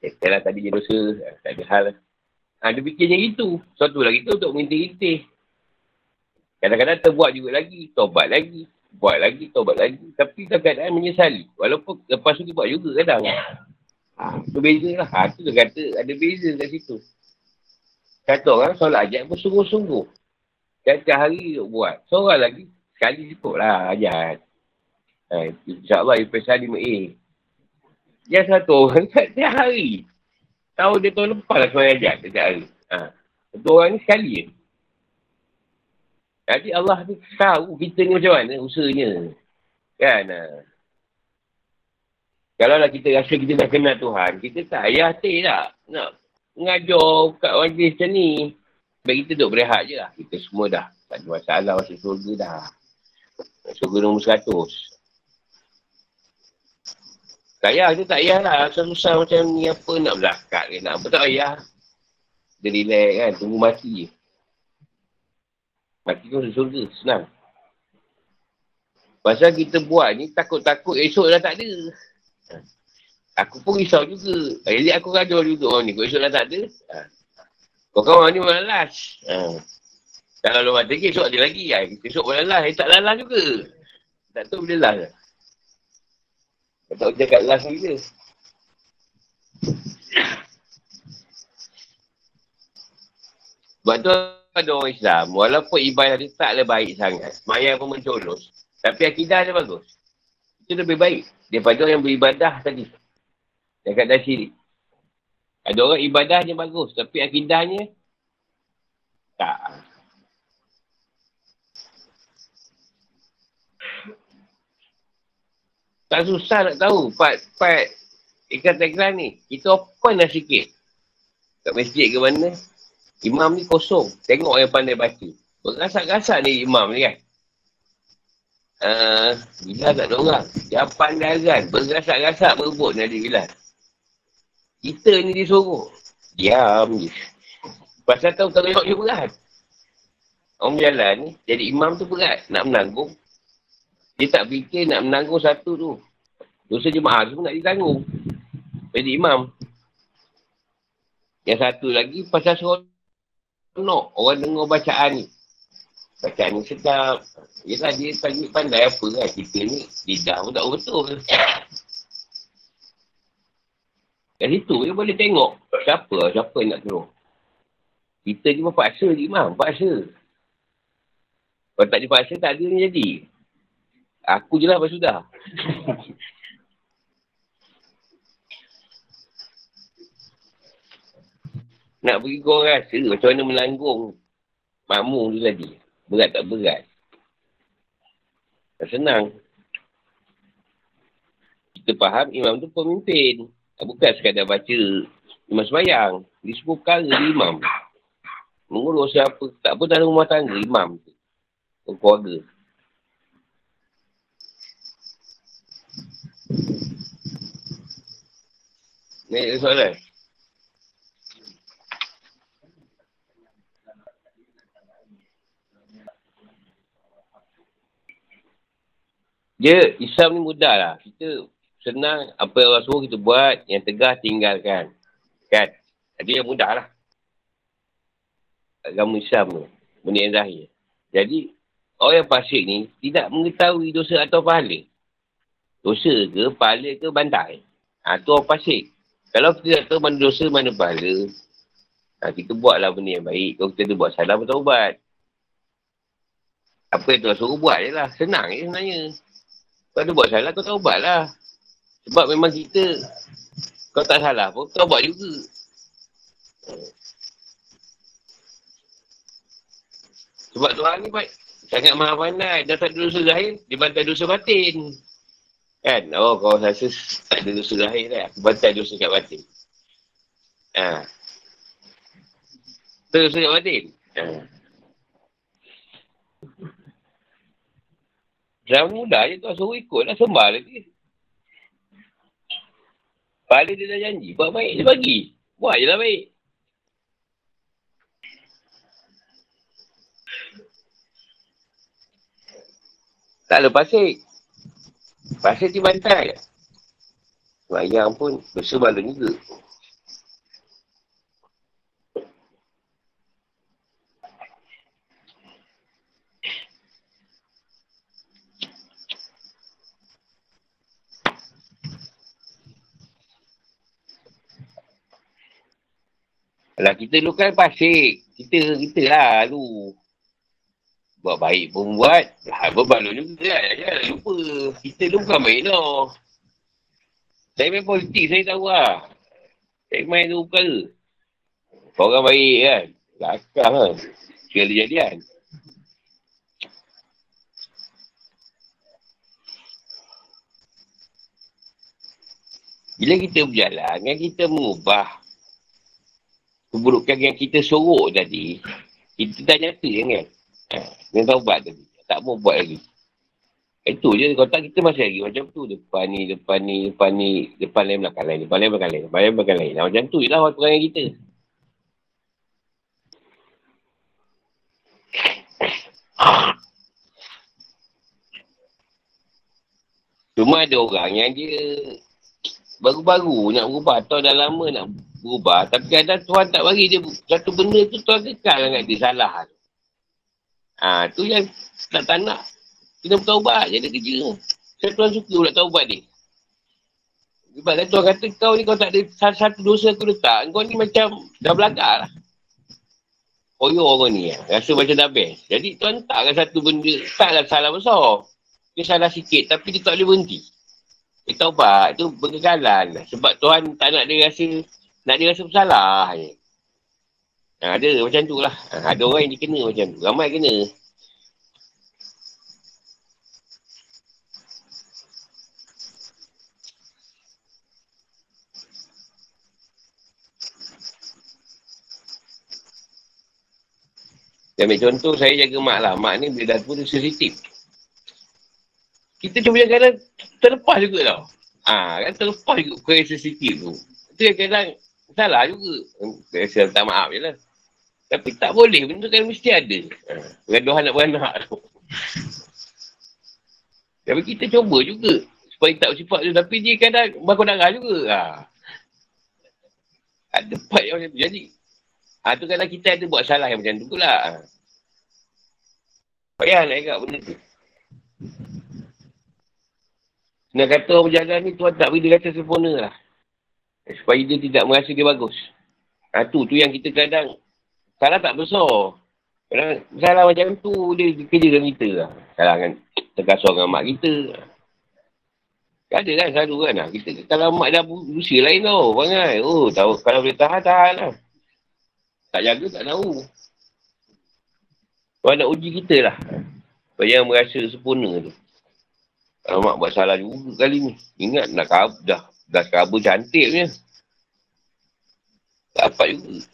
Settle lah tadi je dosa. Tak ada hal. Ha, dia fikirnya gitu. Suatu lagi tu untuk minta-minta. Kadang-kadang terbuat juga lagi. Tobat lagi. Buat lagi, tobat lagi. Tapi dalam keadaan menyesali. Walaupun lepas tu dia buat juga kadang. Ha, tu beza lah. Ha, tu dia kata ada beza kat situ. Kata orang solat ajak pun sungguh-sungguh. Tiap-tiap hari buat. Seorang lagi, sekali cukup lah ajak. Ha, InsyaAllah, IPSA 5A. Dia satu orang tiap hari. Tahu dia tahun lepas lah seorang ajak tiap hari. Ha. Satu orang ni sekali je. Jadi Allah ni tahu kita ni macam mana usahanya. Kan? Ha. Kalau lah kita rasa kita dah kenal Tuhan, kita tak payah hati tak nak mengajar kat majlis macam ni. Baik kita duduk berehat je lah. Kita semua dah. Tak ada masalah masuk surga dah. Surga nombor seratus. Tak payah, kita tak payah lah. Susah macam ni apa nak berlakat ke nak apa. Tak payah. Dia relax kan. Tunggu mati je. Mati tu surga. Senang. Pasal kita buat ni takut-takut esok dah tak ada. Aku pun risau juga. Jadi aku raja juga orang ni. Kau esok dah tak ada. Ha. Kau kawan ni malas. Ha. Kalau lu mati esok ada lagi. Ha. Esok malas. Eh, tak lalas juga. Tak tahu bila lalas. Kau tak cakap last bila. Sebab tu ada orang Islam, walaupun ibadah dia taklah baik sangat, semayang pun mencolos, tapi akidah dia bagus. Itu lebih baik daripada orang yang beribadah tadi. Dekat dah syirik. Ada orang ibadahnya bagus, tapi akidahnya tak. Tak susah nak tahu part-part ikatan ni. Kita open dah sikit. Kat masjid ke mana, Imam ni kosong. Tengok yang pandai baca. Berasak-rasak ni imam ni kan. Uh, bila tak ada orang. Dia pandai kan. Berasak-rasak berebut ni adik Bilal. Kita ni disuruh. Diam je. Pasal tahu tengok dia berat. Orang berjalan ni. Jadi imam tu berat. Nak menanggung. Dia tak fikir nak menanggung satu tu. Dosa jemaah tu nak ditanggung. Jadi imam. Yang satu lagi pasal suruh seronok orang dengar bacaan ni. Bacaan ni sedap. Yelah dia pandai, pandai apa kan. Kita ni lidah pun tak betul. Kat situ dia boleh tengok siapa siapa nak tolong. Kita cuma paksa je imam. Paksa. Kalau tak dipaksa tak ada ni jadi. Aku je lah apa sudah. Nak bagi kau rasa macam mana melanggung makmum tu tadi. Berat tak berat. Tak senang. Kita faham imam tu pemimpin. Bukan sekadar baca imam semayang. Di semua perkara imam. Mengurus siapa. Tak apa dalam rumah tangga imam tu. Keluarga. Ni soalan. Dia Islam ni mudah lah. Kita senang apa yang Allah suruh kita buat, yang tegah tinggalkan. Kan? Jadi yang mudah lah. Agama Islam tu. Benda yang zahir. Jadi, orang yang pasik ni tidak mengetahui dosa atau pahala. Dosa ke, pahala ke, bantai. Ha, tu orang pasik. Kalau kita tak tahu mana dosa, mana pahala, ha, kita buatlah benda yang baik. Kalau kita buat salah, betul ubat. Apa yang Tuhan suruh buat je lah. Senang je sebenarnya. Kau ada buat salah, kau taubat lah. Sebab memang kita, kau tak salah pun, kau buat juga. Sebab Tuhan ni baik. Sangat maha pandai. Dah tak ada dosa zahir, dia bantai dosa batin. Kan? Oh, kau rasa tak ada dosa zahir dah. Aku bantai dosa kat batin. Ha. Terus kat batin. Ha. Zaman muda je tuan suruh ikut lah. Sembah lagi. Pahala dia dah janji. Buat baik dia bagi. Buat je lah baik. Tak ada pasir. Pasir di bantai. Bayang pun besar balon juga. Kalau kita dulu kan pasir. Kita, kita lah lu. Buat baik pun buat. Lah, berbaloi juga lah. Jangan lupa. Kita dulu bukan baik tau. Saya main politik, saya tahu lah. Saya main tu perkara. Orang baik kan. Lakang lah. Segala jadian. Bila kita berjalan, kan kita mengubah keburukan yang kita sorok tadi, kita dah nyata kan? Yang taubat tadi. Tak mau buat lagi. Itu je. Kalau tak kita masih lagi macam tu. Depan ni, depan ni, depan ni. Depan lain, belakang lain. Depan lain, belakang lain. Depan lain, belakang lain. Macam tu je lah perangai kita. Cuma ada orang yang dia baru-baru nak berubah atau dah lama nak berubah. Tapi kadang Tuhan tak bagi dia satu benda tu Tuhan kekal dengan dia salah. Ha, tu yang tak, tak nak. Kita bertaubat je dia kerja. Saya Tuhan suka pula taubat dia. Sebab kan Tuhan kata kau ni kau tak ada satu dosa aku letak. Kau ni macam dah belakang lah. Koyo orang ni ya. Rasa macam dah best. Jadi Tuhan takkan satu benda. Taklah salah besar. Dia salah sikit tapi dia tak boleh berhenti. Dia taubat tu berkekalan. Sebab Tuhan tak nak dia rasa nak dia rasa bersalah je. Ha, ada macam tu lah. Ha, ada orang yang dia kena macam tu. Ramai kena. Dia ambil contoh, saya jaga mak lah. Mak ni bila dah dia sensitif. Kita yang kadang terlepas juga tau. Ha, kan terlepas juga kau sensitif tu. Itu kadang salah juga. Saya minta maaf je lah. Tapi tak boleh, benda kan mesti ada. Pergaduhan nak beranak tu. Tapi kita cuba juga. Supaya tak bersifat tu. Tapi dia kadang bakal darah juga. Ha. Ada part yang macam tu. Jadi, ha, tu kadang kita ada buat salah yang macam tu pula. Payah nak ingat benda tu. Nak kata orang berjalan ni, Tuhan tak dia kata sempurna lah. Supaya dia tidak merasa dia bagus. Ha, tu, tu yang kita kadang Salah tak besar. Kadang salah macam tu dia kerja dengan kita lah. Salah kan terkasar dengan mak kita. Ada kan selalu kan lah. Kita, kalau mak dah usia lain tau. Bangai. Oh tahu kalau boleh tahan, tahan lah. Tak jaga tak tahu. Tuan nak uji kita lah. Supaya merasa sempurna tu. Kalau mak buat salah juga kali ni. Ingat dah. Dah kabur cantik punya. Dapat juga.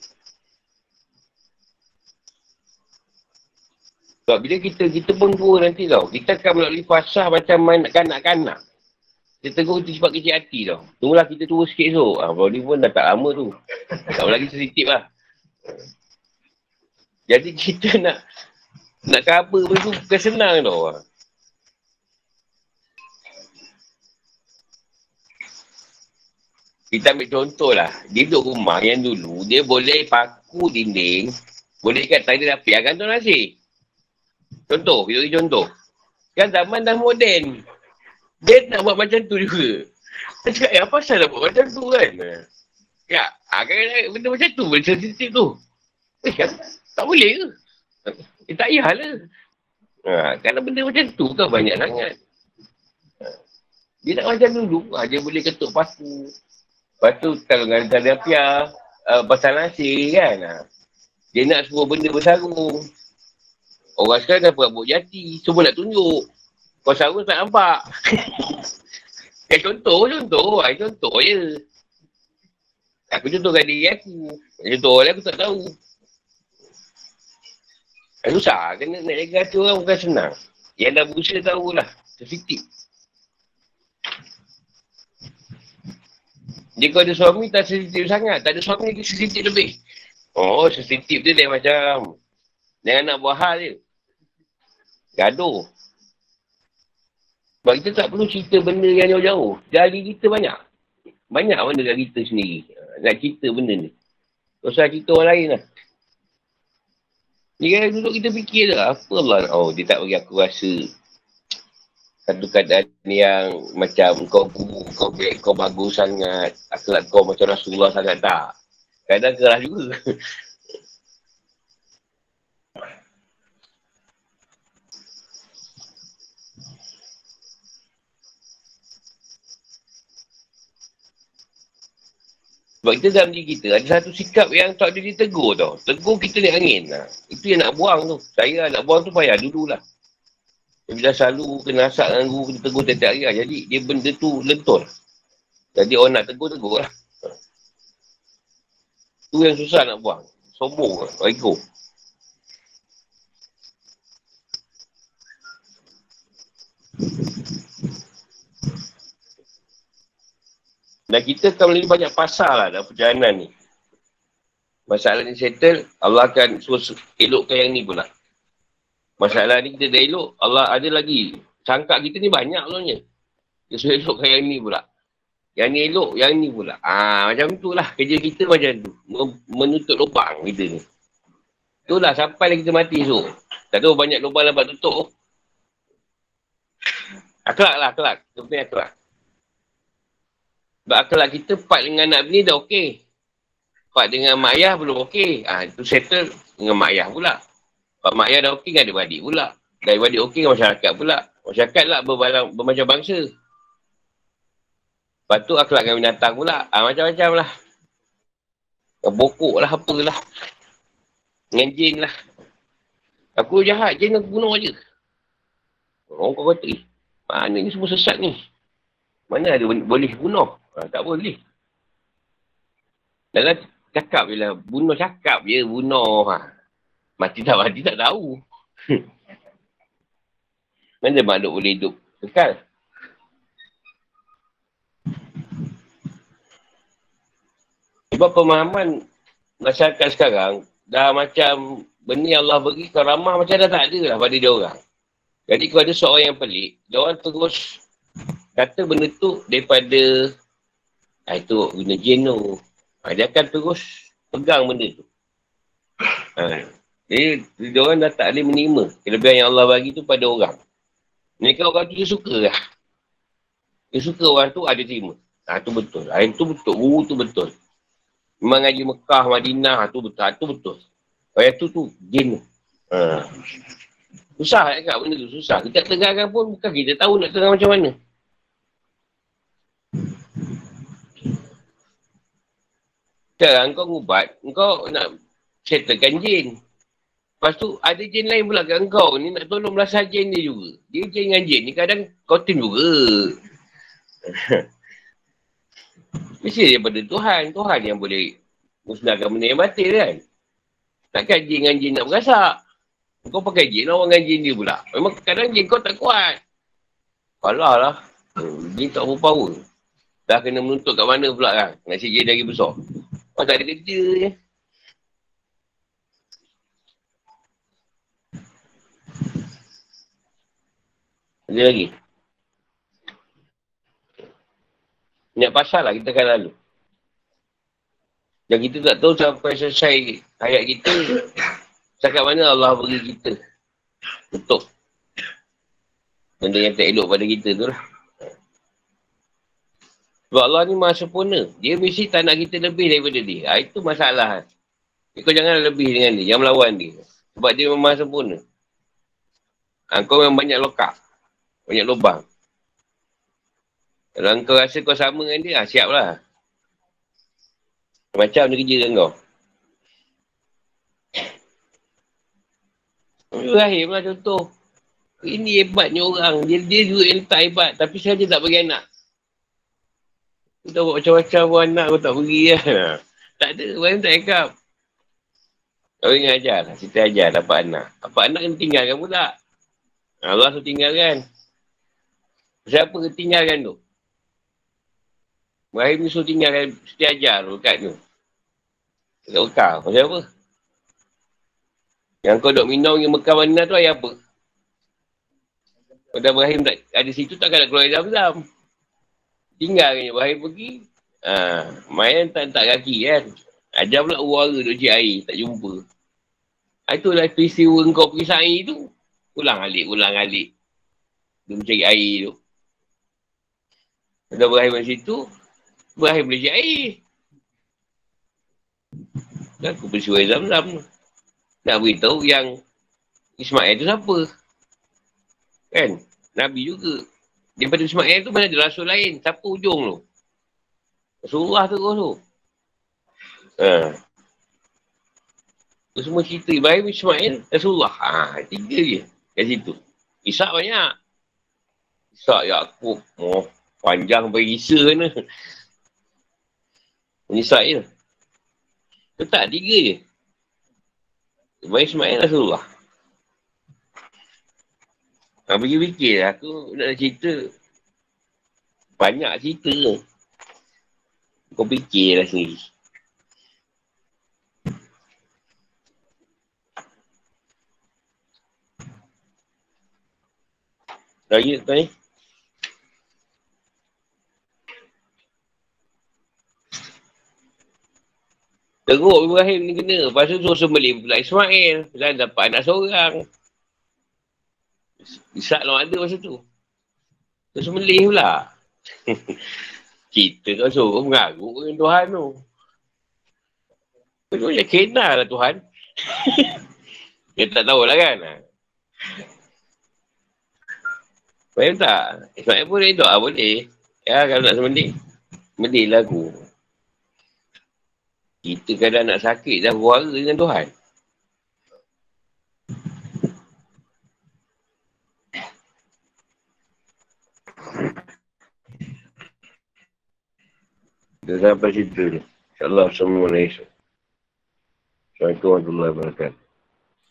Sebab bila kita, kita pun tua nanti tau. Kita akan melalui fasah macam main kanak-kanak. Kita tegur kita sebab kecil hati tau. Tunggulah kita tua sikit so. Ha, Body pun dah tak lama tu. Tak lagi sedikit lah. Jadi kita nak nak cover pun tu bukan senang tau. Ha. Kita ambil contoh lah. Dia duduk rumah yang dulu, dia boleh paku dinding, boleh ikat tali rapi, akan tu nasi. Contoh, kita bagi contoh. Kan zaman dah moden. Dia nak buat macam tu juga. Dia cakap, eh apa pasal nak buat macam tu kan? Ya, kan, benda macam tu, benda sensitif tu. Eh kan, tak boleh ke? Eh, tak payahlah. Ha, kan benda macam tu kan banyak sangat. Dia nak macam dulu, ha, dia boleh ketuk paku. Lepas tu, kalau dengan tali apiah, uh, pasal nasi kan. Ha. Dia nak semua benda bersarung. Orang sekarang dah buat jati. Semua nak tunjuk. Kau sarung tak nampak. ya contoh, contoh. Ay, contoh je. Aku contohkan diri aku. Contoh orang aku tak tahu. Kan susah. Kena nak jaga hati orang bukan senang. Yang dah berusaha tahulah. Sensitif. Jika ada suami tak sensitif sangat. Tak ada suami lagi sensitif lebih. Oh, sensitif dia dia macam dengan nak buah hal je. Gaduh. Sebab kita tak perlu cerita benda yang jauh-jauh. Dari kita banyak. Banyak benda dari kita sendiri. Nak cerita benda ni. Tak cerita orang lain lah. Ni kan duduk kita fikir lah. Apa Allah Oh, dia tak bagi aku rasa. Satu keadaan yang macam kau kau kau bagus sangat. Akhlak kau macam Rasulullah sangat tak. Kadang keras juga. Sebab kita dalam diri kita ada satu sikap yang tak ada ditegur tau. Tegur kita ni angin. Nah. Itu yang nak buang tu. Saya nak buang tu payah dululah. Bila selalu kena asak dengan guru kita tegur tiap-tiap hari lah. Jadi dia benda tu lentur. Jadi orang nak tegur, tegur lah. Tu yang susah nak buang. Sombong lah. Ego. Dan kita akan melalui banyak pasal lah dalam perjalanan ni. Masalah ni settle, Allah akan suruh elokkan yang ni pula. Masalah ni kita dah elok, Allah ada lagi. Sangka kita ni banyak sebenarnya. Dia suruh elokkan yang ni pula. Yang ni elok, yang ni pula. Ah Macam tu lah kerja kita macam tu. Menutup lubang kita ni. Itulah sampai kita mati esok. Tak tahu banyak lubang dapat tutup. Akhlak lah, akhlak. Kita akhlak. Sebab akhlak kita part dengan anak bini dah okey. Part dengan mak ayah belum okey. Ha, itu settle dengan mak ayah pula. Part mak ayah dah okey dengan adik-adik pula. Dari adik okey dengan masyarakat pula. Masyarakat lah berbalang, bermacam bangsa. Lepas tu akhlak dengan binatang pula. Ha, macam-macam lah. Bokok lah apalah. Dengan jin lah. Aku jahat, jin aku bunuh je. Orang kau kata, eh, mana ni semua sesat ni? Mana ada boleh bunuh? Ha, tak boleh. Dalam cakap je lah. Bunuh cakap je. Bunuh. Ha. Mati tak mati tak tahu. Mana makhluk boleh hidup kekal? Sebab pemahaman masyarakat sekarang dah macam benda yang Allah beri ramah macam dah tak ada lah pada dia orang. Jadi kalau ada seorang yang pelik, dia orang terus kata benda tu daripada Ha, itu guna jenu. Ha, dia akan terus pegang benda tu. Ha, jadi, dia orang dah tak boleh menerima kelebihan yang Allah bagi tu pada orang. Mereka orang tu dia suka lah. Dia suka orang tu ada terima. Ha, tu betul. Ha, itu betul. Guru tu betul. Memang ngaji Mekah, Madinah, ha, tu betul. Ha, tu betul. Orang tu tu, jin. Ha. Susah kan benda tu, susah. Kita tengahkan pun bukan kita tahu nak tengah macam mana. Sekarang kau ngubat, kau nak settlekan jin. Lepas tu ada jin lain pula kat kau ni nak tolong belasah jin dia juga. Dia jin dengan jin ni kadang kau tim juga. Mesti daripada Tuhan. Tuhan yang boleh musnahkan benda yang batil kan. Takkan jin dengan jin nak berasak. Kau pakai jin lawan dengan jin dia pula. Memang kadang jin kau tak kuat. Kalah lah. Jin tak berpower. Dah kena menuntut kat mana pula kan. Nak si jin lagi besar. Oh tak ada kerja je. Ada lagi. Banyak pasal lah kita akan lalu. Dan kita tak tahu sampai selesai ayat kita. Cakap mana Allah beri kita. Untuk. Benda yang tak elok pada kita tu lah. Sebab Allah ni maha sempurna. Dia mesti tak nak kita lebih daripada dia. Ha, itu masalah. Kau jangan lebih dengan dia. Jangan melawan dia. Sebab dia memang sempurna. Ha, kau memang banyak lokak. Banyak lubang. Kalau kau rasa kau sama dengan dia, ha, siaplah. Macam dia kerja dengan kau. Rahim lah contoh. Ini hebatnya orang. Dia, dia juga yang tak hebat. Tapi saja tak bagi anak. Kita buat macam-macam pun anak kau tak pergi lah. Tak ada, orang tak cakap. Kau ingat ajar lah, kita ajar dapat anak. Dapat anak kena tinggalkan pula. Allah tu tinggalkan. Siapa tinggalkan tu? Ibrahim ni suruh tinggalkan setiap ajar tu kat tu. Dekat Mekah. Pasal apa? Yang kau duk minum yang Mekah mana tu ayat apa? Pada Ibrahim tak ada situ takkan nak keluar zam-zam. Tinggalkan Ibrahim pergi. Ha, main tak tak kaki kan. Ajar pula uara duk cik air. Tak jumpa. Ha, itulah peristiwa kau pergi sa'i tu. Ulang alik, ulang alik. Dia mencari air tu. Pada Ibrahim kat situ, Ibrahim boleh cari air. Dan aku peristiwa zam-zam. Nak beritahu yang Ismail tu siapa? Kan? Nabi juga. Daripada Ismail tu mana ada rasul lain? Siapa ujung tu? Rasulullah terus tu. Ha. Tu semua cerita Ibrahim Ismail Rasulullah. Ha, tiga je kat situ. Isak banyak. Isak Yaakob. Oh, panjang bagi Isa. Isak je. Tu tak, tiga je. Ibrahim Ismail Rasulullah. Ha, fikir-fikir lah. Aku nak cerita. Banyak cerita. Kau fikirlah sendiri. Lagi tak ni? Teruk Ibrahim ni kena. Lepas tu suruh sembelih pula Ismail. Dan dapat anak seorang. Isak lah ada masa tu. Terus sembelih pula. Kita kau suruh mengaruk dengan Tuhan tu. Kau macam kena lah Tuhan. Dia tak tahu lah kan. Faham tak? Ismail boleh doa boleh. Ya kalau nak. Sembelih lah aku. Kita kadang nak sakit dah berwara dengan Tuhan. Dah sampai situ ni. InsyaAllah semua ni. Assalamualaikum warahmatullahi wabarakatuh.